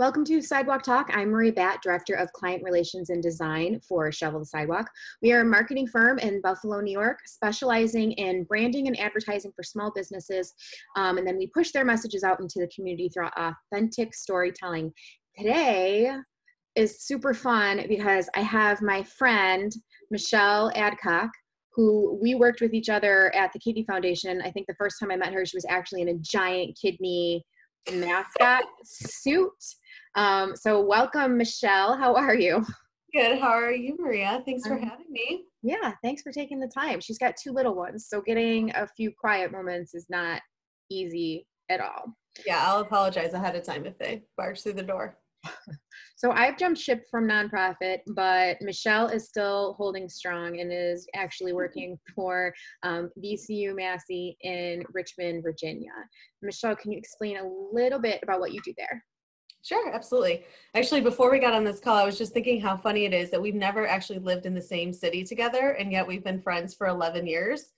Welcome to Sidewalk Talk. I'm Marie Batt, Director of Client Relations and Design for Shovel the Sidewalk. We are a marketing firm in Buffalo, New York, specializing in branding and advertising for small businesses. Um, and then we push their messages out into the community through authentic storytelling. Today is super fun because I have my friend, Michelle Adcock, who we worked with each other at the Kidney Foundation. I think the first time I met her, she was actually in a giant kidney mascot suit. Um, so welcome, Michelle. How are you? Good. How are you, Maria? Thanks for having me. Yeah, thanks for taking the time. She's got two little ones, so getting a few quiet moments is not easy at all. Yeah, I'll apologize ahead of time if they barge through the door. So I've jumped ship from nonprofit, but Michelle is still holding strong and is actually working for um, VCU Massey in Richmond, Virginia. Michelle, can you explain a little bit about what you do there? Sure, absolutely. Actually, before we got on this call, I was just thinking how funny it is that we've never actually lived in the same city together, and yet we've been friends for 11 years.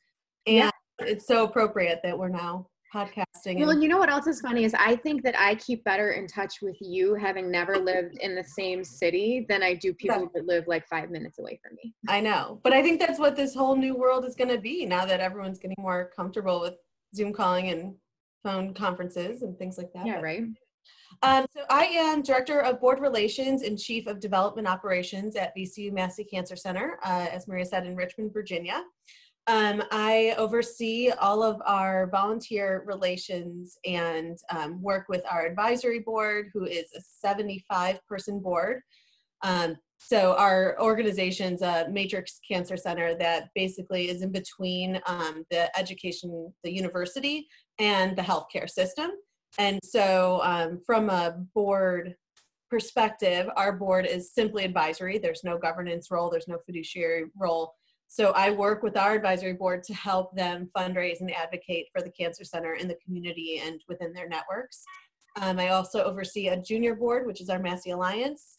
And yeah. it's so appropriate that we're now podcasting. Well, and you know what else is funny is I think that I keep better in touch with you having never lived in the same city than I do people that live like five minutes away from me. I know, but I think that's what this whole new world is going to be now that everyone's getting more comfortable with Zoom calling and phone conferences and things like that. Yeah, but, right. Um, so I am Director of Board Relations and Chief of Development Operations at VCU Massey Cancer Center, uh, as Maria said, in Richmond, Virginia. Um, I oversee all of our volunteer relations and um, work with our advisory board, who is a 75 person board. Um, so our organization's a matrix cancer center that basically is in between um, the education, the university, and the healthcare system. And so um, from a board perspective, our board is simply advisory. There's no governance role, there's no fiduciary role. So I work with our advisory board to help them fundraise and advocate for the Cancer Center in the community and within their networks. Um, I also oversee a junior board, which is our Massey Alliance,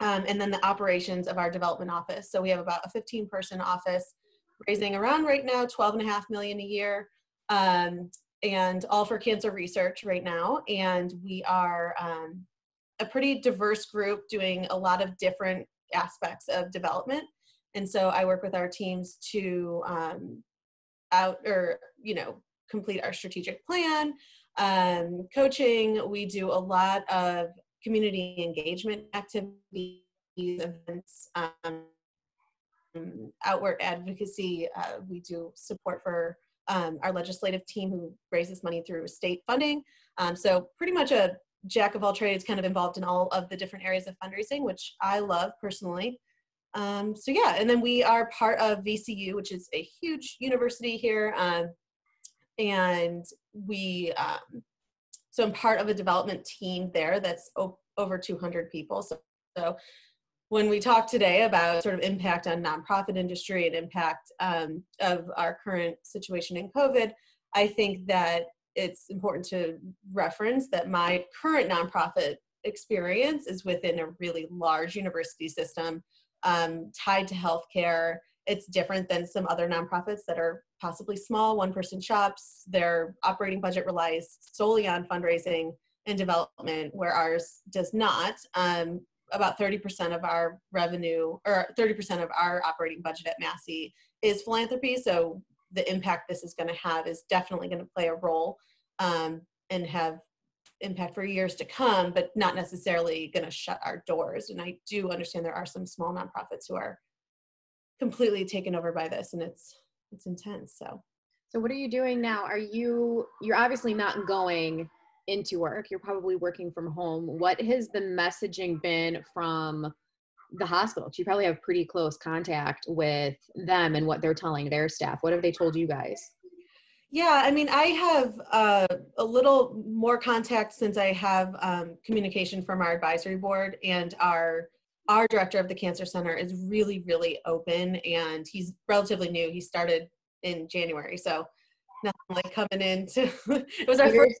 um, and then the operations of our development office. So we have about a 15 person office raising around right now 12 and a half million a year. Um, and all for cancer research right now. And we are um, a pretty diverse group doing a lot of different aspects of development. And so I work with our teams to um, out or, you know, complete our strategic plan, um, coaching. We do a lot of community engagement activities, events, um, outward advocacy. Uh, we do support for um, our legislative team who raises money through state funding. Um, so pretty much a jack of all trades, kind of involved in all of the different areas of fundraising, which I love personally. Um, so yeah, and then we are part of VCU, which is a huge university here. Um, and we, um, so I'm part of a development team there that's over 200 people. So, so when we talk today about sort of impact on nonprofit industry and impact um, of our current situation in COVID, I think that it's important to reference that my current nonprofit experience is within a really large university system um, tied to healthcare. It's different than some other nonprofits that are possibly small, one person shops. Their operating budget relies solely on fundraising and development, where ours does not. Um, about 30% of our revenue or 30% of our operating budget at Massey is philanthropy. So the impact this is going to have is definitely going to play a role um, and have impact for years to come, but not necessarily going to shut our doors. And I do understand there are some small nonprofits who are completely taken over by this, and it's it's intense. So, so what are you doing now? Are you you're obviously not going into work you're probably working from home what has the messaging been from the hospital you probably have pretty close contact with them and what they're telling their staff what have they told you guys yeah i mean i have uh, a little more contact since i have um, communication from our advisory board and our our director of the cancer center is really really open and he's relatively new he started in january so nothing like coming into it was our first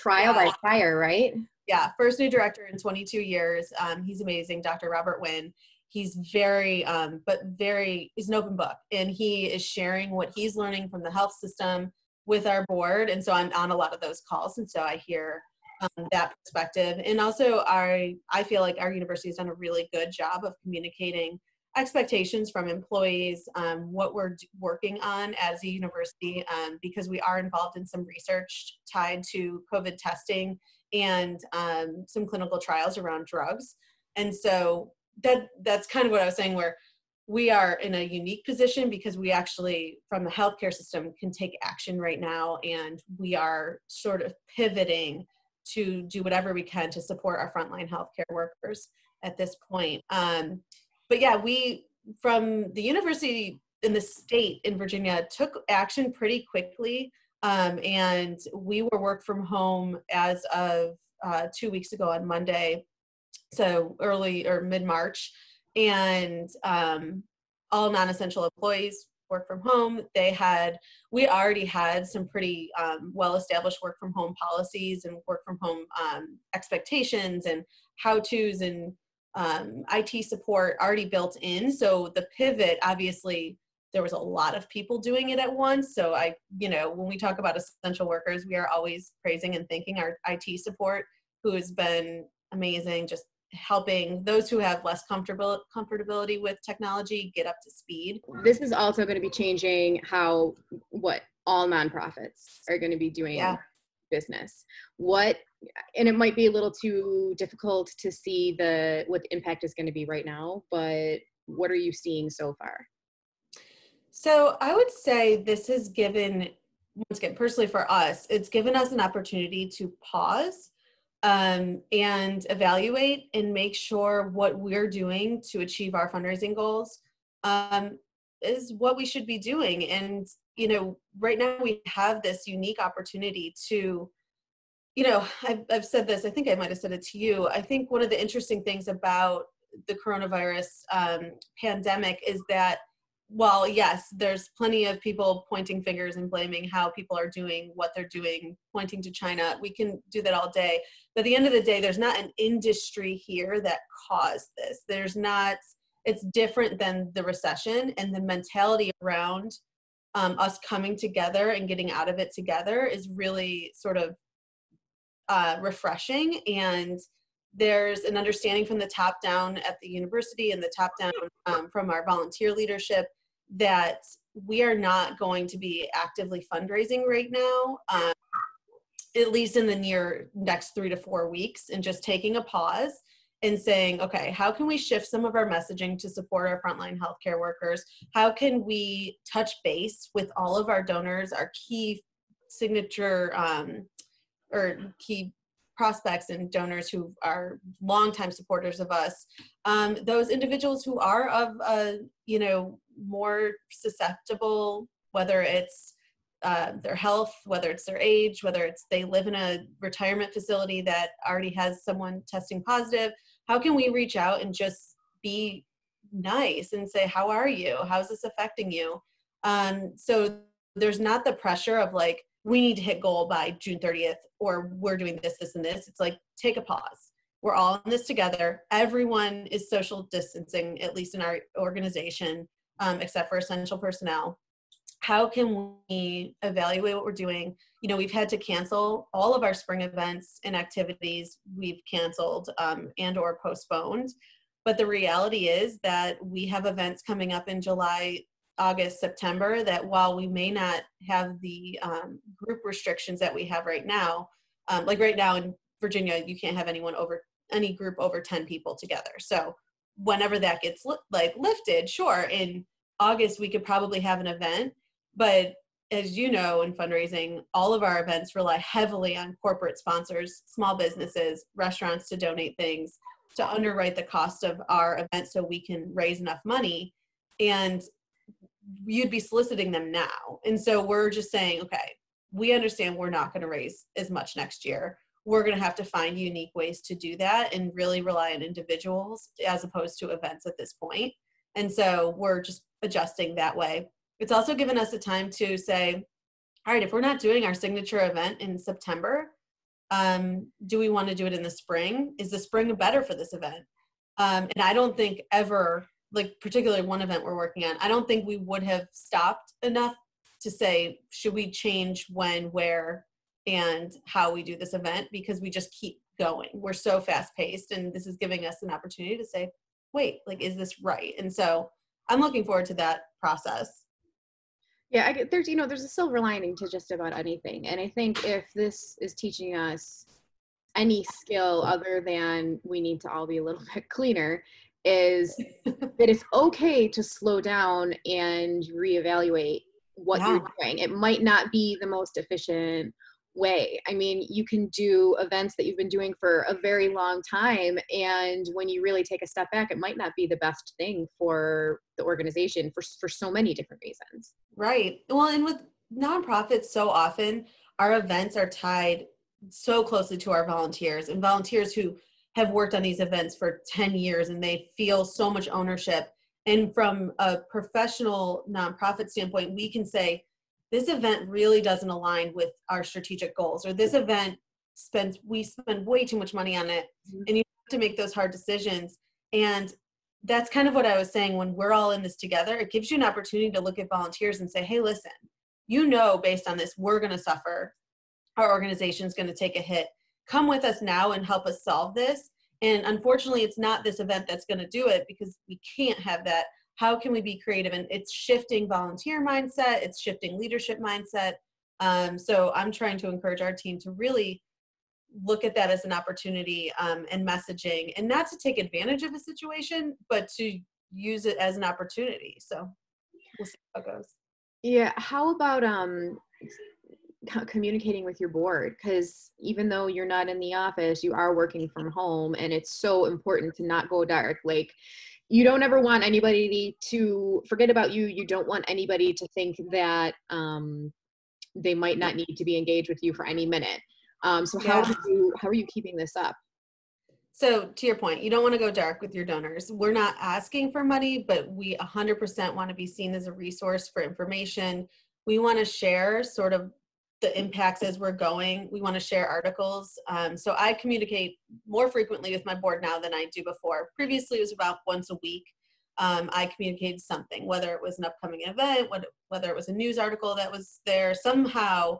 trial yeah. by fire, right? Yeah, first new director in 22 years. Um, he's amazing, Dr. Robert Winn. He's very, um, but very, he's an open book, and he is sharing what he's learning from the health system with our board. And so I'm on a lot of those calls, and so I hear um, that perspective. And also, our, I feel like our university has done a really good job of communicating expectations from employees, um, what we're working on as a university, um, because we are involved in some research tied to COVID testing and um, some clinical trials around drugs. And so that that's kind of what I was saying, where we are in a unique position because we actually, from the healthcare system, can take action right now, and we are sort of pivoting to do whatever we can to support our frontline healthcare workers at this point. Um, but yeah, we from the university in the state in Virginia took action pretty quickly. Um, and we were work from home as of uh, two weeks ago on Monday, so early or mid March, and um, all non-essential employees work from home. They had we already had some pretty um, well-established work from home policies and work from home um, expectations and how tos and um, IT support already built in. So the pivot, obviously, there was a lot of people doing it at once. So I, you know, when we talk about essential workers, we are always praising and thanking our IT support, who has been amazing, just helping those who have less comfortable comfortability with technology get up to speed. This is also going to be changing how what all nonprofits are going to be doing yeah. business. What and it might be a little too difficult to see the what the impact is going to be right now but what are you seeing so far so i would say this has given once again personally for us it's given us an opportunity to pause um, and evaluate and make sure what we're doing to achieve our fundraising goals um, is what we should be doing and you know right now we have this unique opportunity to you know, I've, I've said this, I think I might have said it to you. I think one of the interesting things about the coronavirus um, pandemic is that while yes, there's plenty of people pointing fingers and blaming how people are doing what they're doing, pointing to China, we can do that all day. But at the end of the day, there's not an industry here that caused this. There's not, it's different than the recession and the mentality around um, us coming together and getting out of it together is really sort of uh, refreshing and there's an understanding from the top down at the university and the top down um, from our volunteer leadership that we are not going to be actively fundraising right now um, at least in the near next three to four weeks and just taking a pause and saying okay how can we shift some of our messaging to support our frontline healthcare workers? How can we touch base with all of our donors our key signature um, or key prospects and donors who are longtime supporters of us, um, those individuals who are of a you know more susceptible, whether it's uh, their health, whether it's their age, whether it's they live in a retirement facility that already has someone testing positive. How can we reach out and just be nice and say, "How are you? How's this affecting you?" Um, so there's not the pressure of like we need to hit goal by June 30th, or we're doing this, this, and this. It's like, take a pause. We're all in this together. Everyone is social distancing, at least in our organization, um, except for essential personnel. How can we evaluate what we're doing? You know, we've had to cancel all of our spring events and activities. We've canceled um, and or postponed. But the reality is that we have events coming up in July August, September, that while we may not have the um, group restrictions that we have right now, um, like right now in Virginia, you can't have anyone over any group over 10 people together. So whenever that gets li- like lifted, sure, in August we could probably have an event, but as you know in fundraising, all of our events rely heavily on corporate sponsors, small businesses, restaurants to donate things to underwrite the cost of our event so we can raise enough money. And you'd be soliciting them now. And so we're just saying, okay, we understand we're not going to raise as much next year. We're going to have to find unique ways to do that and really rely on individuals as opposed to events at this point. And so we're just adjusting that way. It's also given us a time to say, all right, if we're not doing our signature event in September, um, do we want to do it in the spring? Is the spring better for this event? Um, and I don't think ever like particularly one event we're working on, I don't think we would have stopped enough to say, should we change when, where, and how we do this event because we just keep going. We're so fast paced, and this is giving us an opportunity to say, wait, like, is this right? And so I'm looking forward to that process. Yeah, I get, there's you know there's a silver lining to just about anything, and I think if this is teaching us any skill other than we need to all be a little bit cleaner, is that it's okay to slow down and reevaluate what yeah. you're doing. It might not be the most efficient way. I mean, you can do events that you've been doing for a very long time, and when you really take a step back, it might not be the best thing for the organization for for so many different reasons. Right. Well, and with nonprofits, so often our events are tied so closely to our volunteers and volunteers who have worked on these events for 10 years and they feel so much ownership. And from a professional nonprofit standpoint, we can say, this event really doesn't align with our strategic goals, or this event spends, we spend way too much money on it. Mm-hmm. And you have to make those hard decisions. And that's kind of what I was saying when we're all in this together. It gives you an opportunity to look at volunteers and say, hey, listen, you know, based on this, we're going to suffer. Our organization is going to take a hit come with us now and help us solve this. And unfortunately, it's not this event that's going to do it because we can't have that. How can we be creative? And it's shifting volunteer mindset, it's shifting leadership mindset. Um, so I'm trying to encourage our team to really look at that as an opportunity um, and messaging and not to take advantage of a situation, but to use it as an opportunity. So we'll see how it goes. Yeah. How about um communicating with your board because even though you're not in the office you are working from home and it's so important to not go dark like you don't ever want anybody to forget about you. You don't want anybody to think that um, they might not need to be engaged with you for any minute. Um, so how yeah. you how are you keeping this up? So to your point you don't want to go dark with your donors. We're not asking for money but we 100% want to be seen as a resource for information. We want to share sort of the impacts as we're going. We want to share articles. Um, so I communicate more frequently with my board now than I do before. Previously, it was about once a week. Um, I communicated something, whether it was an upcoming event, what, whether it was a news article that was there. Somehow,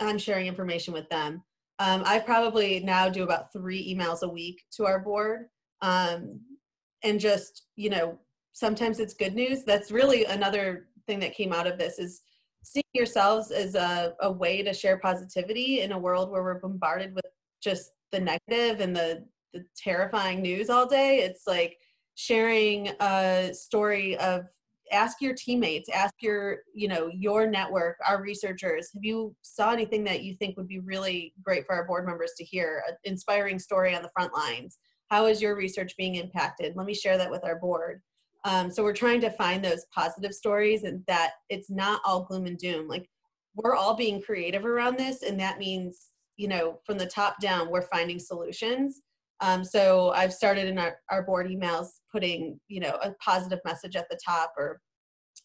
I'm sharing information with them. Um, I probably now do about three emails a week to our board. Um, and just, you know, sometimes it's good news. That's really another thing that came out of this is seeing yourselves as a, a way to share positivity in a world where we're bombarded with just the negative and the, the terrifying news all day it's like sharing a story of ask your teammates ask your you know your network our researchers. Have you saw anything that you think would be really great for our board members to hear? An inspiring story on the front lines. How is your research being impacted? Let me share that with our board um, so we're trying to find those positive stories and that it's not all gloom and doom. Like we're all being creative around this, and that means you know from the top down we're finding solutions. Um, so I've started in our, our board emails putting you know a positive message at the top or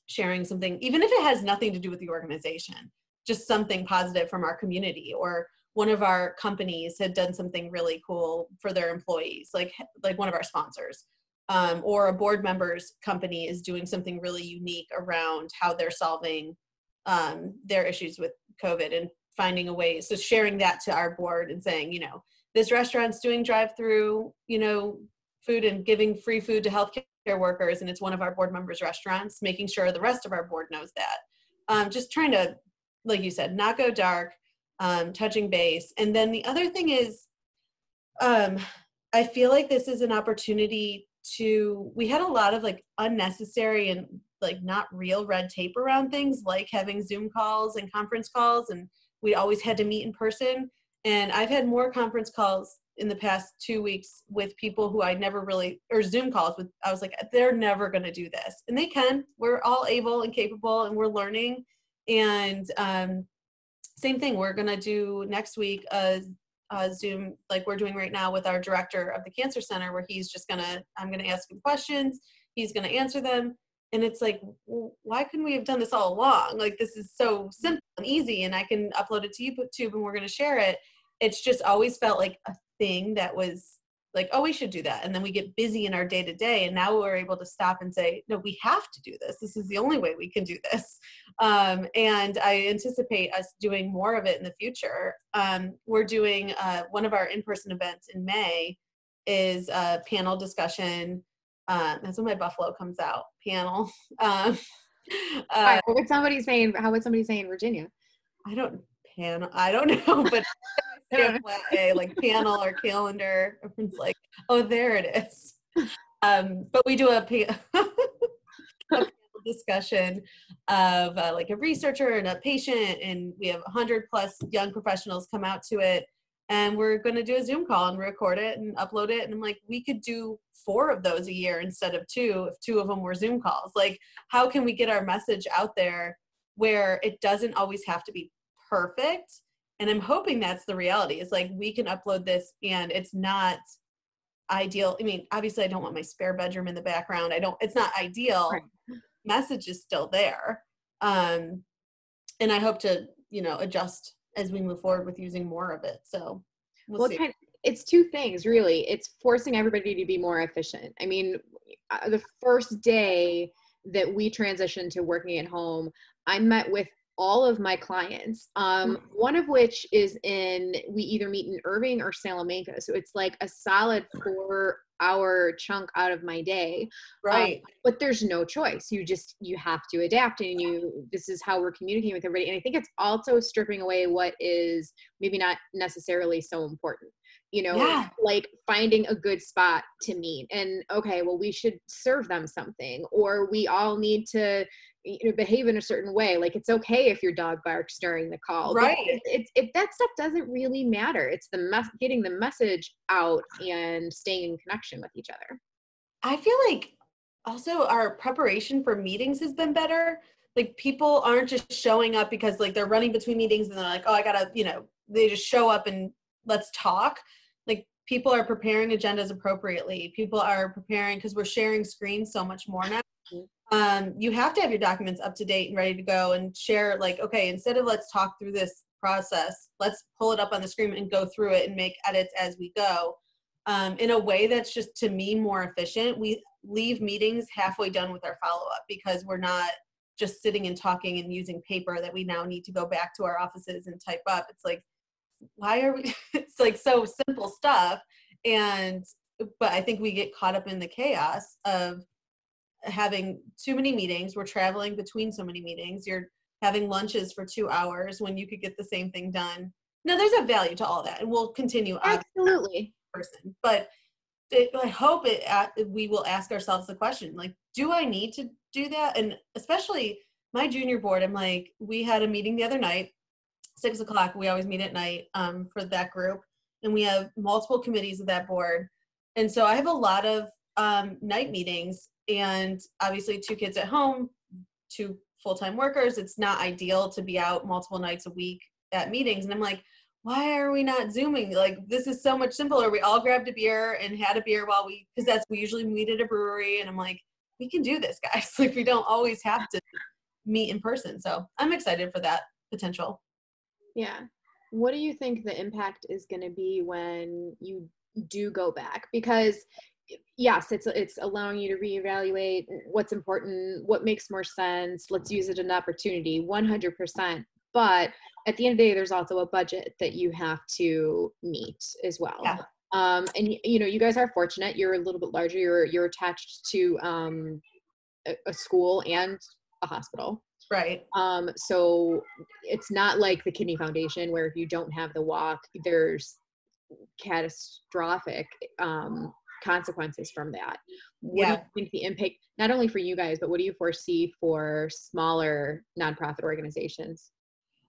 sharing something, even if it has nothing to do with the organization, just something positive from our community or one of our companies had done something really cool for their employees, like like one of our sponsors um, or a board member's company is doing something really unique around how they're solving um, their issues with COVID and finding a way. So sharing that to our board and saying, you know, this restaurant's doing drive-through, you know, food and giving free food to healthcare workers, and it's one of our board members' restaurants. Making sure the rest of our board knows that. Um, just trying to, like you said, not go dark, um, touching base, and then the other thing is, um, I feel like this is an opportunity to we had a lot of like unnecessary and like not real red tape around things like having zoom calls and conference calls and we always had to meet in person. And i've had more conference calls in the past two weeks with people who i never really or zoom calls with i was like they're never going to do this. And they can. We're all able and capable and we're learning. And um, same thing we're going to do next week a uh, Zoom like we're doing right now with our director of the cancer center, where he's just gonna, I'm gonna ask him questions, he's gonna answer them. And it's like, why couldn't we have done this all along? Like, this is so simple and easy, and I can upload it to YouTube and we're gonna share it. It's just always felt like a thing that was like, oh, we should do that. And then we get busy in our day to day. And now we're able to stop and say, no, we have to do this. This is the only way we can do this. Um, and I anticipate us doing more of it in the future. Um, we're doing uh, one of our in person events in May is a panel discussion. Uh, that's when my Buffalo comes out panel. Um, uh, what would somebody say? In, how would somebody say in Virginia? I don't panel. I don't know, but way, like panel or calendar. Everyone's like, oh, there it is. Um, but we do a, a panel discussion of uh, like a researcher and a patient, and we have 100 plus young professionals come out to it. And we're going to do a Zoom call and record it and upload it. And I'm like, we could do four of those a year instead of two if two of them were Zoom calls. Like, how can we get our message out there where it doesn't always have to be perfect? And i'm hoping that's the reality is like we can upload this and it's not ideal. I mean obviously i don't want my spare bedroom in the background. I don't it's not ideal. Right. message is still there. Um and i hope to you know adjust as we move forward with using more of it. So we'll, well kind of, it's two things really. It's forcing everybody to be more efficient. I mean uh, the first day that we transitioned to working at home i met with all of my clients um, mm-hmm. one of which is in we either meet in irving or salamanca so it's like a solid four hour chunk out of my day. Um, right. um, but there's no choice. You just you have to adapt and you this is how we're communicating with everybody. And i think it's also stripping away what is maybe not necessarily so important you know yeah. like finding a good spot to meet and okay well we should serve them something or we all need to you know behave in a certain way like it's okay if your dog barks during the call. Right. it's, it, that stuff doesn't really matter it's the mess getting the message out and staying in connection with each other. I feel like also our preparation for meetings has been better. Like people aren't just showing up because like they're running between meetings and they're like oh i gotta you know they just show up and let's talk. Like people are preparing agendas appropriately. People are preparing because we're sharing screens so much more now um, you have to have your documents up to date and ready to go and share like okay instead of let's talk through this process let's pull it up on the screen and go through it and make edits as we go. Um, in a way that's just to me more efficient we leave meetings halfway done with our follow-up because we're not just sitting and talking and using paper that we now need to go back to our offices and type up. It's like why are we it's like so simple stuff. And but i think we get caught up in the chaos of having too many meetings. We're traveling between so many meetings. You're having lunches for two hours when you could get the same thing done. Now, there's a value to all that, and we'll continue. Absolutely. Person, but it, I hope it. Uh, we will ask ourselves the question: like, do I need to do that? And especially my junior board, I'm like, we had a meeting the other night, six o'clock. We always meet at night um, for that group, and we have multiple committees of that board. And so I have a lot of um, night meetings and obviously two kids at home two full-time workers it's not ideal to be out multiple nights a week at meetings. And i'm like why are we not zooming? Like this is so much simpler. We all grabbed a beer and had a beer while we because that's we usually meet at a brewery and i'm like we can do this guys. Like we don't always have to meet in person. So i'm excited for that potential. Yeah. What do you think the impact is going to be when you do go back? Because yes it's it's allowing you to reevaluate what's important what makes more sense let's use it an opportunity 100% but at the end of the day there's also a budget that you have to meet as well. Yeah. um, and you know you guys are fortunate you're a little bit larger you're you're attached to um, a, a school and a hospital. Right. Um, so it's not like the kidney foundation where if you don't have the walk there's catastrophic um, consequences from that. What yeah. do you think the impact, not only for you guys, but what do you foresee for smaller nonprofit organizations?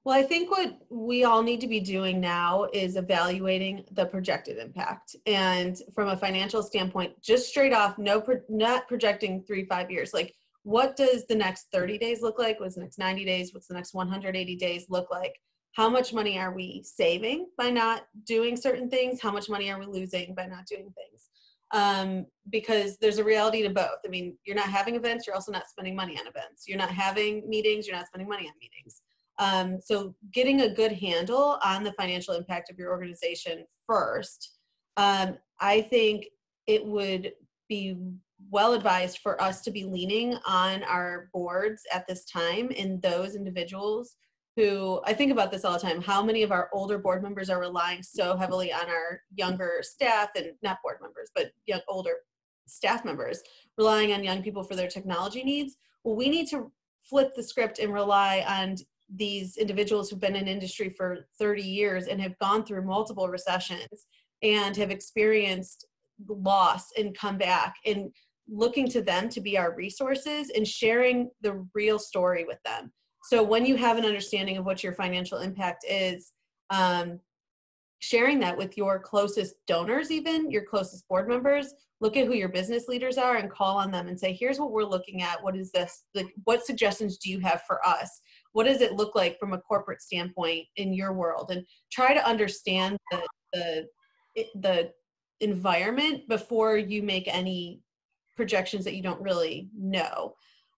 Well, I think what we all need to be doing now is evaluating the projected impact. And from a financial standpoint, just straight off, no, pro- not projecting three, five years. Like, what does the next 30 days look like? What's the next 90 days? What's the next 180 days look like? How much money are we saving by not doing certain things? How much money are we losing by not doing things? Um, because there's a reality to both. I mean, you're not having events, you're also not spending money on events. You're not having meetings, you're not spending money on meetings. Um, so, getting a good handle on the financial impact of your organization first Um, I think it would be well advised for us to be leaning on our boards at this time in those individuals who I think about this all the time. How many of our older board members are relying so heavily on our younger staff and not board members, but young older staff members relying on young people for their technology needs? Well, we need to flip the script and rely on these individuals who've been in industry for 30 years and have gone through multiple recessions and have experienced loss and come back and looking to them to be our resources and sharing the real story with them. So when you have an understanding of what your financial impact is, um, sharing that with your closest donors, even your closest board members, look at who your business leaders are and call on them and say, here's what we're looking at. What is this? Like, what suggestions do you have for us? What does it look like from a corporate standpoint in your world? And try to understand the, the, the environment before you make any projections that you don't really know.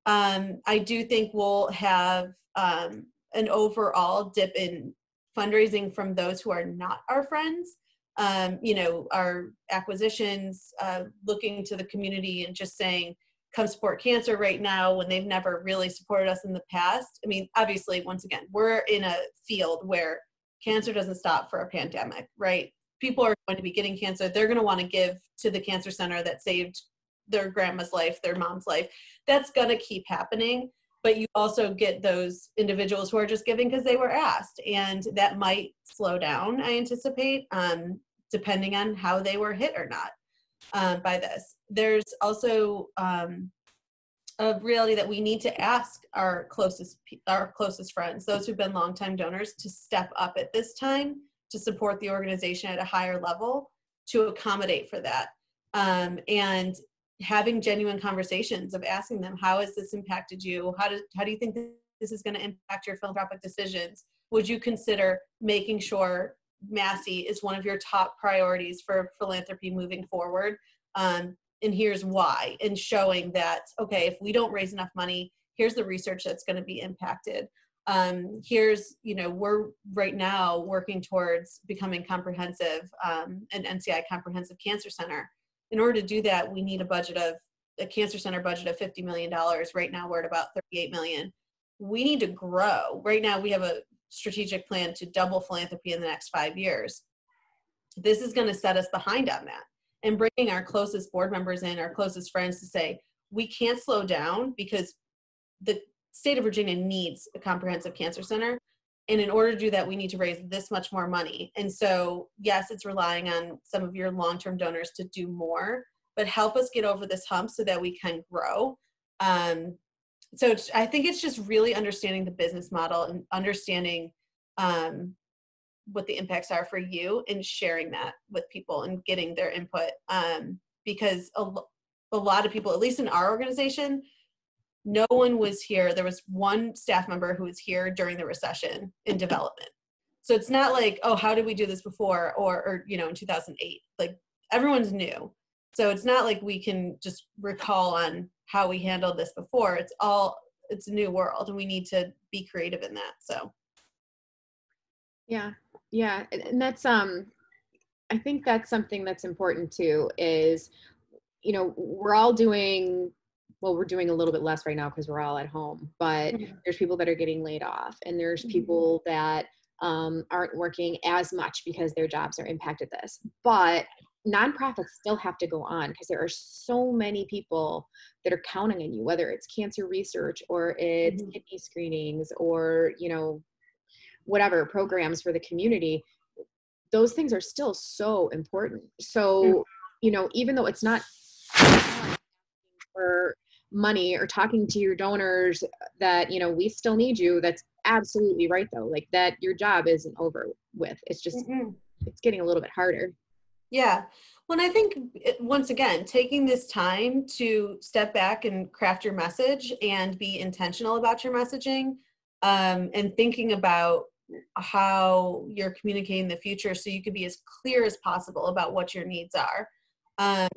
Um, I do think we'll have um, an overall dip in fundraising from those who are not our friends. Um, you know, our acquisitions, uh, looking to the community and just saying, come support cancer right now when they've never really supported us in the past. I mean, obviously, once again, we're in a field where cancer doesn't stop for a pandemic, right? People are going to be getting cancer. They're going to want to give to the cancer center that saved their grandma's life, their mom's life. That's going to keep happening. But you also get those individuals who are just giving because they were asked. And that might slow down, I anticipate, um, depending on how they were hit or not um, by this. There's also um, a reality that we need to ask our closest our closest friends, those who've been longtime donors, to step up at this time to support the organization at a higher level to accommodate for that. Um, and having genuine conversations of asking them how has this impacted you? How do, how do you think this is going to impact your philanthropic decisions? Would you consider making sure massey is one of your top priorities for philanthropy moving forward? Um, and here's why and showing that okay if we don't raise enough money here's the research that's going to be impacted. Um, here's you know we're right now working towards becoming comprehensive um, an nci comprehensive cancer center in order to do that, we need a budget of a cancer center budget of $50 million. Right now, we're at about 38 million. We need to grow. Right now, we have a strategic plan to double philanthropy in the next five years. This is going to set us behind on that and bringing our closest board members in, our closest friends to say, we can't slow down because the state of Virginia needs a comprehensive cancer center and in order to do that we need to raise this much more money. And so yes it's relying on some of your long-term donors to do more but help us get over this hump so that we can grow. Um, so i think it's just really understanding the business model and understanding um, what the impacts are for you and sharing that with people and getting their input. Um, because a, a lot of people at least in our organization no one was here. There was one staff member who was here during the recession in development. So it's not like, oh, how did we do this before? Or, or you know, in 2008, like everyone's new. So it's not like we can just recall on how we handled this before. It's all, it's a new world and we need to be creative in that. So. Yeah. Yeah. And that's, um, I think that's something that's important too is, you know, we're all doing well we're doing a little bit less right now because we're all at home but mm-hmm. there's people that are getting laid off and there's mm-hmm. people that um, aren't working as much because their jobs are impacted this but nonprofits still have to go on because there are so many people that are counting on you whether it's cancer research or it's mm-hmm. kidney screenings or you know whatever programs for the community those things are still so important so mm. you know even though it's not for money or talking to your donors that you know we still need you that's absolutely right though like that your job isn't over with. It's just mm-hmm. it's getting a little bit harder. Yeah. Well i think once again taking this time to step back and craft your message and be intentional about your messaging um, and thinking about how you're communicating the future so you can be as clear as possible about what your needs are. Um,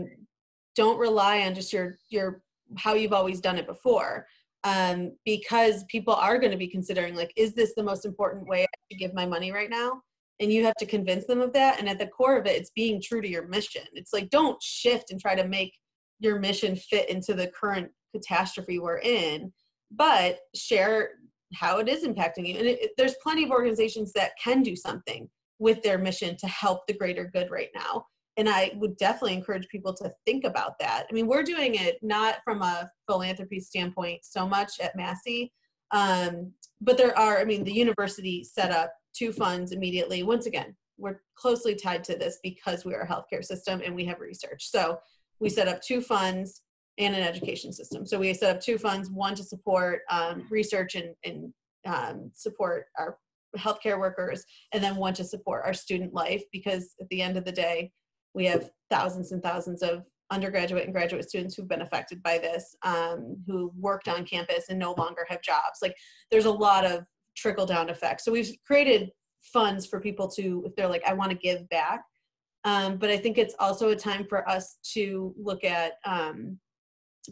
don't rely on just your your how you've always done it before um, because people are going to be considering like is this the most important way to give my money right now? And you have to convince them of that and at the core of it it's being true to your mission. It's like don't shift and try to make your mission fit into the current catastrophe we're in but share how it is impacting you. And it, it, there's plenty of organizations that can do something with their mission to help the greater good right now and i would definitely encourage people to think about that i mean we're doing it not from a philanthropy standpoint so much at massey um, but there are i mean the university set up two funds immediately. Once again, we're closely tied to this because we are a healthcare system and we have research. So we set up two funds and an education system. So we set up two funds, one to support um, research and, and um, support our healthcare workers, and then one to support our student life because at the end of the day, we have thousands and thousands of undergraduate and graduate students who've been affected by this, um, who worked on campus and no longer have jobs. Like there's a lot of trickle down effects. So we've created funds for people to, if they're like, I want to give back. Um, but I think it's also a time for us to look at um,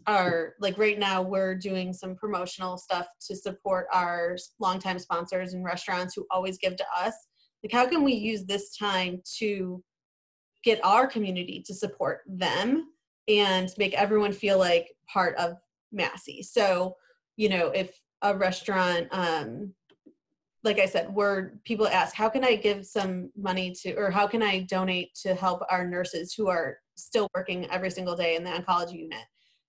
our, like right now, we're doing some promotional stuff to support our longtime sponsors and restaurants who always give to us. Like, how can we use this time to get our community to support them and make everyone feel like part of Massey? So, you know, if a restaurant um, like I said, where people ask, how can I give some money to, or how can I donate to help our nurses who are still working every single day in the oncology unit?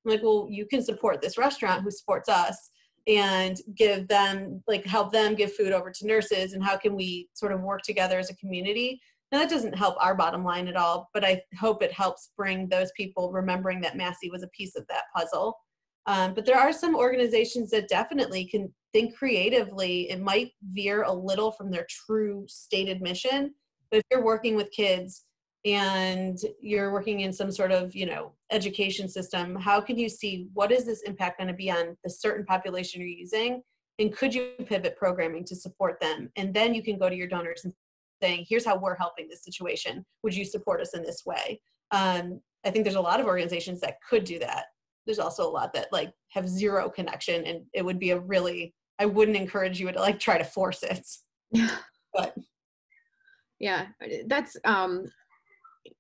I'm like, well, you can support this restaurant who supports us and give them, like, help them give food over to nurses. And how can we sort of work together as a community? Now, that doesn't help our bottom line at all, but I hope it helps bring those people remembering that Massey was a piece of that puzzle. Um, but there are some organizations that definitely can think creatively. It might veer a little from their true stated mission, but if you're working with kids and you're working in some sort of you know education system how can you see what is this impact going to be on the certain population you're using and could you pivot programming to support them and then you can go to your donors and saying here's how we're helping this situation would you support us in this way um, i think there's a lot of organizations that could do that there's also a lot that like have zero connection and it would be a really I wouldn't encourage you to like try to force it. Yeah. But yeah, that's um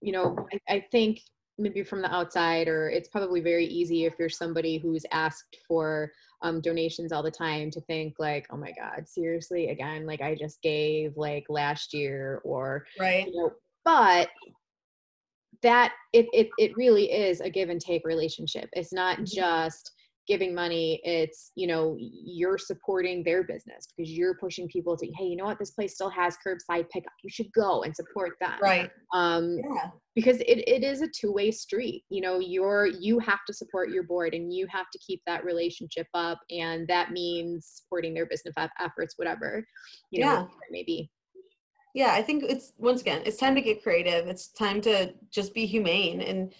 you know, I, I think maybe from the outside or it's probably very easy if you're somebody who's asked for um, donations all the time to think like oh my god seriously again like i just gave like last year or right you know, but that it, it it really is a give and take relationship it's not mm-hmm. just giving money it's you know you're supporting their business because you're pushing people to hey you know what? This place still has curbside pickup. You should go and support them. Right. Um yeah. because it, it is a two-way street. You know you're you have to support your board and you have to keep that relationship up and that means supporting their business efforts whatever you know yeah. maybe yeah i think it's once again it's time to get creative. It's time to just be humane and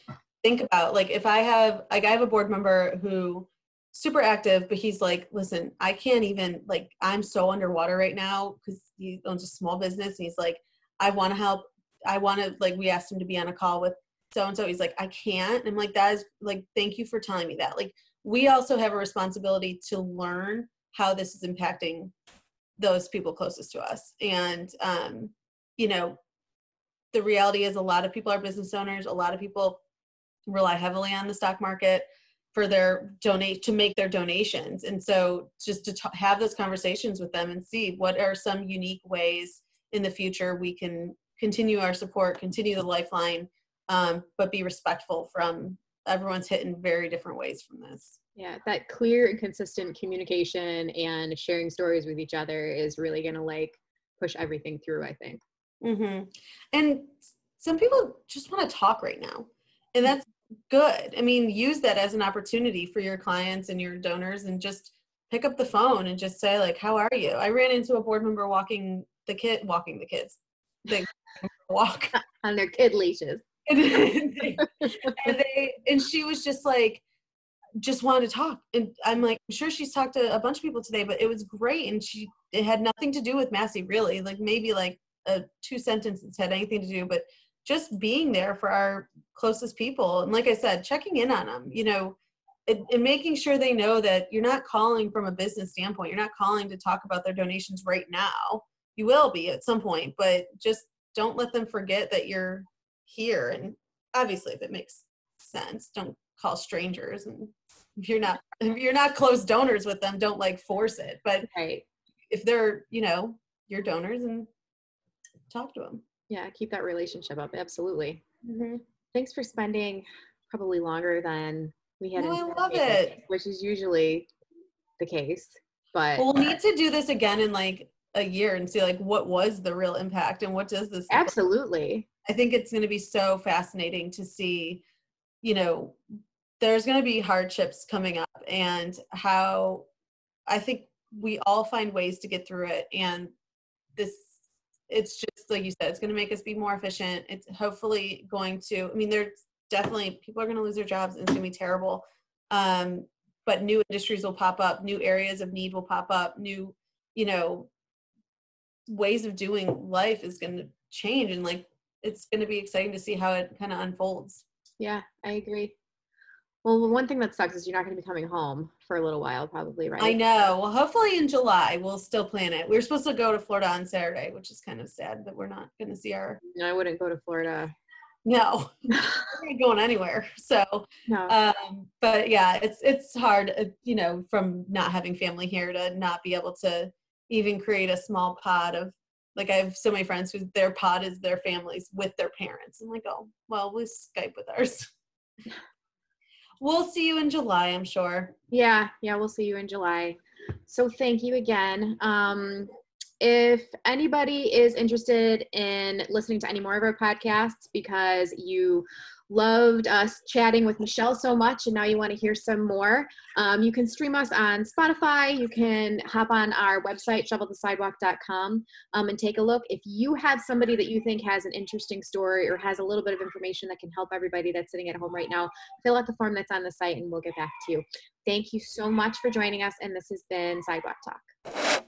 think about like if i have like i have a board member who super active, but he's like, listen, I can't even like I'm so underwater right now because he owns a small business and he's like, I want to help. I want to like we asked him to be on a call with so and so. He's like, I can't. And I'm like, that is like, thank you for telling me that. Like we also have a responsibility to learn how this is impacting those people closest to us. And um, you know, the reality is a lot of people are business owners, a lot of people rely heavily on the stock market for their donate to make their donations. And so just to t- have those conversations with them and see what are some unique ways in the future we can continue our support continue the lifeline um, but be respectful from everyone's hit in very different ways from this. Yeah that clear and consistent communication and sharing stories with each other is really going to like push everything through i think. Mm-hmm. and some people just want to talk right now and that's good. I mean, use that as an opportunity for your clients and your donors and just pick up the phone and just say like, how are you? I ran into a board member walking the kid, walking the kids. They walk on their kid leashes. and, they, and they and she was just like just wanted to talk and i'm like i'm sure she's talked to a bunch of people today but it was great and she it had nothing to do with massey really like maybe like a two sentences had anything to do but just being there for our closest people and like i said checking in on them you know and, and, making sure they know that you're not calling from a business standpoint you're not calling to talk about their donations right now you will be at some point, but just don't let them forget that you're here. And obviously, if it makes sense, don't call strangers. And if you're not if you're not close donors with them, don't like force it. But right. if they're you know your donors and talk to them. Yeah, keep that relationship up. Absolutely. Mm-hmm. Thanks for spending probably longer than we had. No, I love it. Which is usually the case. But we'll need to do this again in like a year and see like what was the real impact and what does this absolutely i think it's going to be so fascinating to see you know there's going to be hardships coming up and how i think we all find ways to get through it and this it's just like you said it's going to make us be more efficient. It's hopefully going to i mean there's definitely people are going to lose their jobs and it's going to be terrible. Um, but new industries will pop up new areas of need will pop up new you know ways of doing life is going to change and like it's going to be exciting to see how it kind of unfolds. Yeah i agree well one thing that sucks is you're not going to be coming home for a little while probably right i know well hopefully in july we'll still plan it we are supposed to go to florida on saturday which is kind of sad that we're not going to see our no, i wouldn't go to florida no we're not going anywhere so no. um but yeah it's it's hard uh, you know from not having family here to not be able to even create a small pod of like I have so many friends who their pod is their families with their parents. I'm like, oh, well, we Skype with ours. we'll see you in July, I'm sure. Yeah, yeah, we'll see you in July. So thank you again. Um, if anybody is interested in listening to any more of our podcasts because you loved us chatting with Michelle so much and now you want to hear some more, um, you can stream us on Spotify. You can hop on our website, shovelthesidewalk.com, um, and take a look. If you have somebody that you think has an interesting story or has a little bit of information that can help everybody that's sitting at home right now, fill out the form that's on the site and we'll get back to you. Thank you so much for joining us, and this has been Sidewalk Talk.